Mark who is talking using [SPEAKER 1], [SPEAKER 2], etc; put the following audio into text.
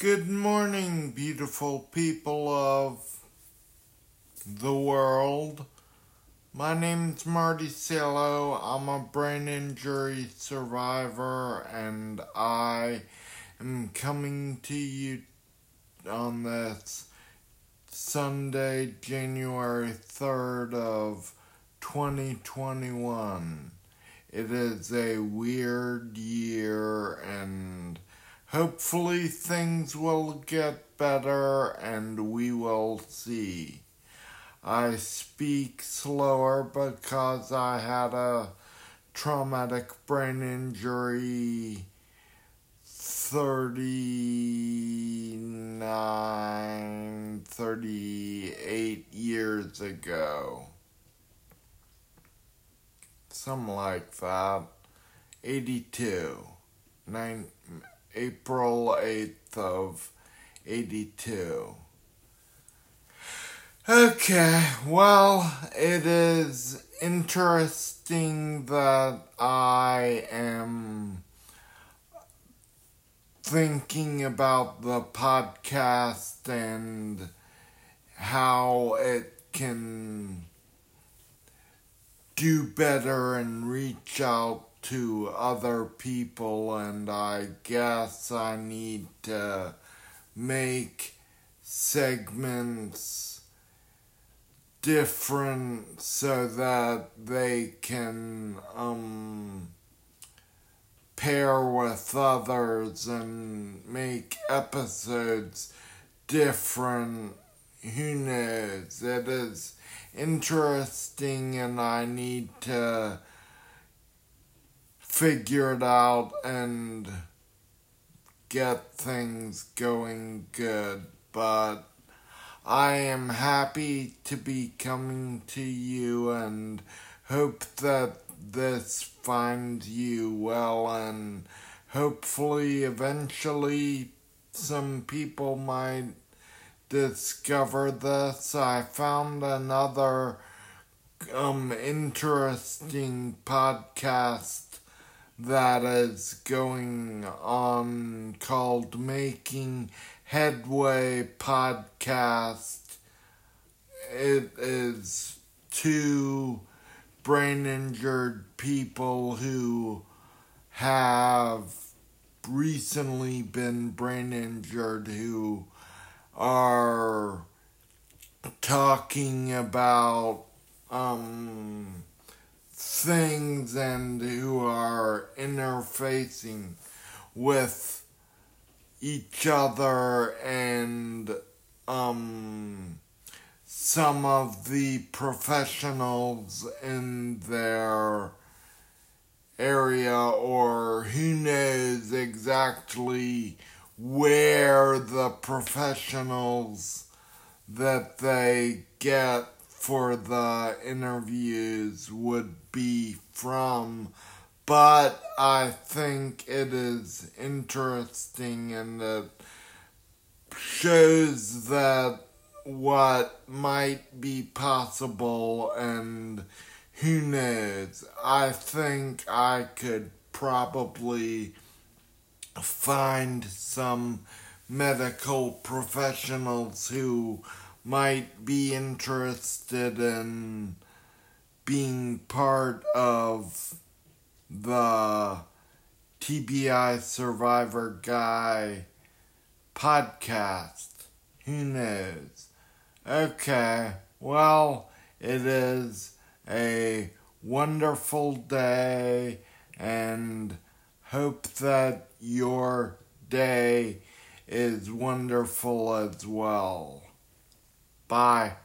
[SPEAKER 1] Good morning, beautiful people of the world. My name's Marty Cielo. I'm a brain injury survivor, and I am coming to you on this Sunday, January 3rd of 2021. It is a weird year and hopefully things will get better and we will see. I speak slower because I had a traumatic brain injury 39, 38 years ago. Something like that. 82. Nine, April 8th of 82. Okay, well, it is interesting that I am thinking about the podcast and how it can do better and reach out to other people, and I guess I need to make segments different so that they can um, pair with others and make episodes different. Who knows? It is interesting, and I need to figure it out and get things going good. But I am happy to be coming to you and hope that this finds you well and hopefully eventually some people might discover this. I found another um interesting podcast that is going on called Making Headway Podcast. It is two brain injured people who have recently been brain injured who are talking about um things and who are interfacing with each other and um, some of the professionals in their area or who knows exactly where the professionals that they get for the interviews would be from, but I think it is interesting and it shows that what might be possible and who knows. I think I could probably find some medical professionals who might be interested in being part of the TBI Survivor Guy podcast. Who knows? Okay, well, it is a wonderful day and hope that your day is wonderful as well. Bye.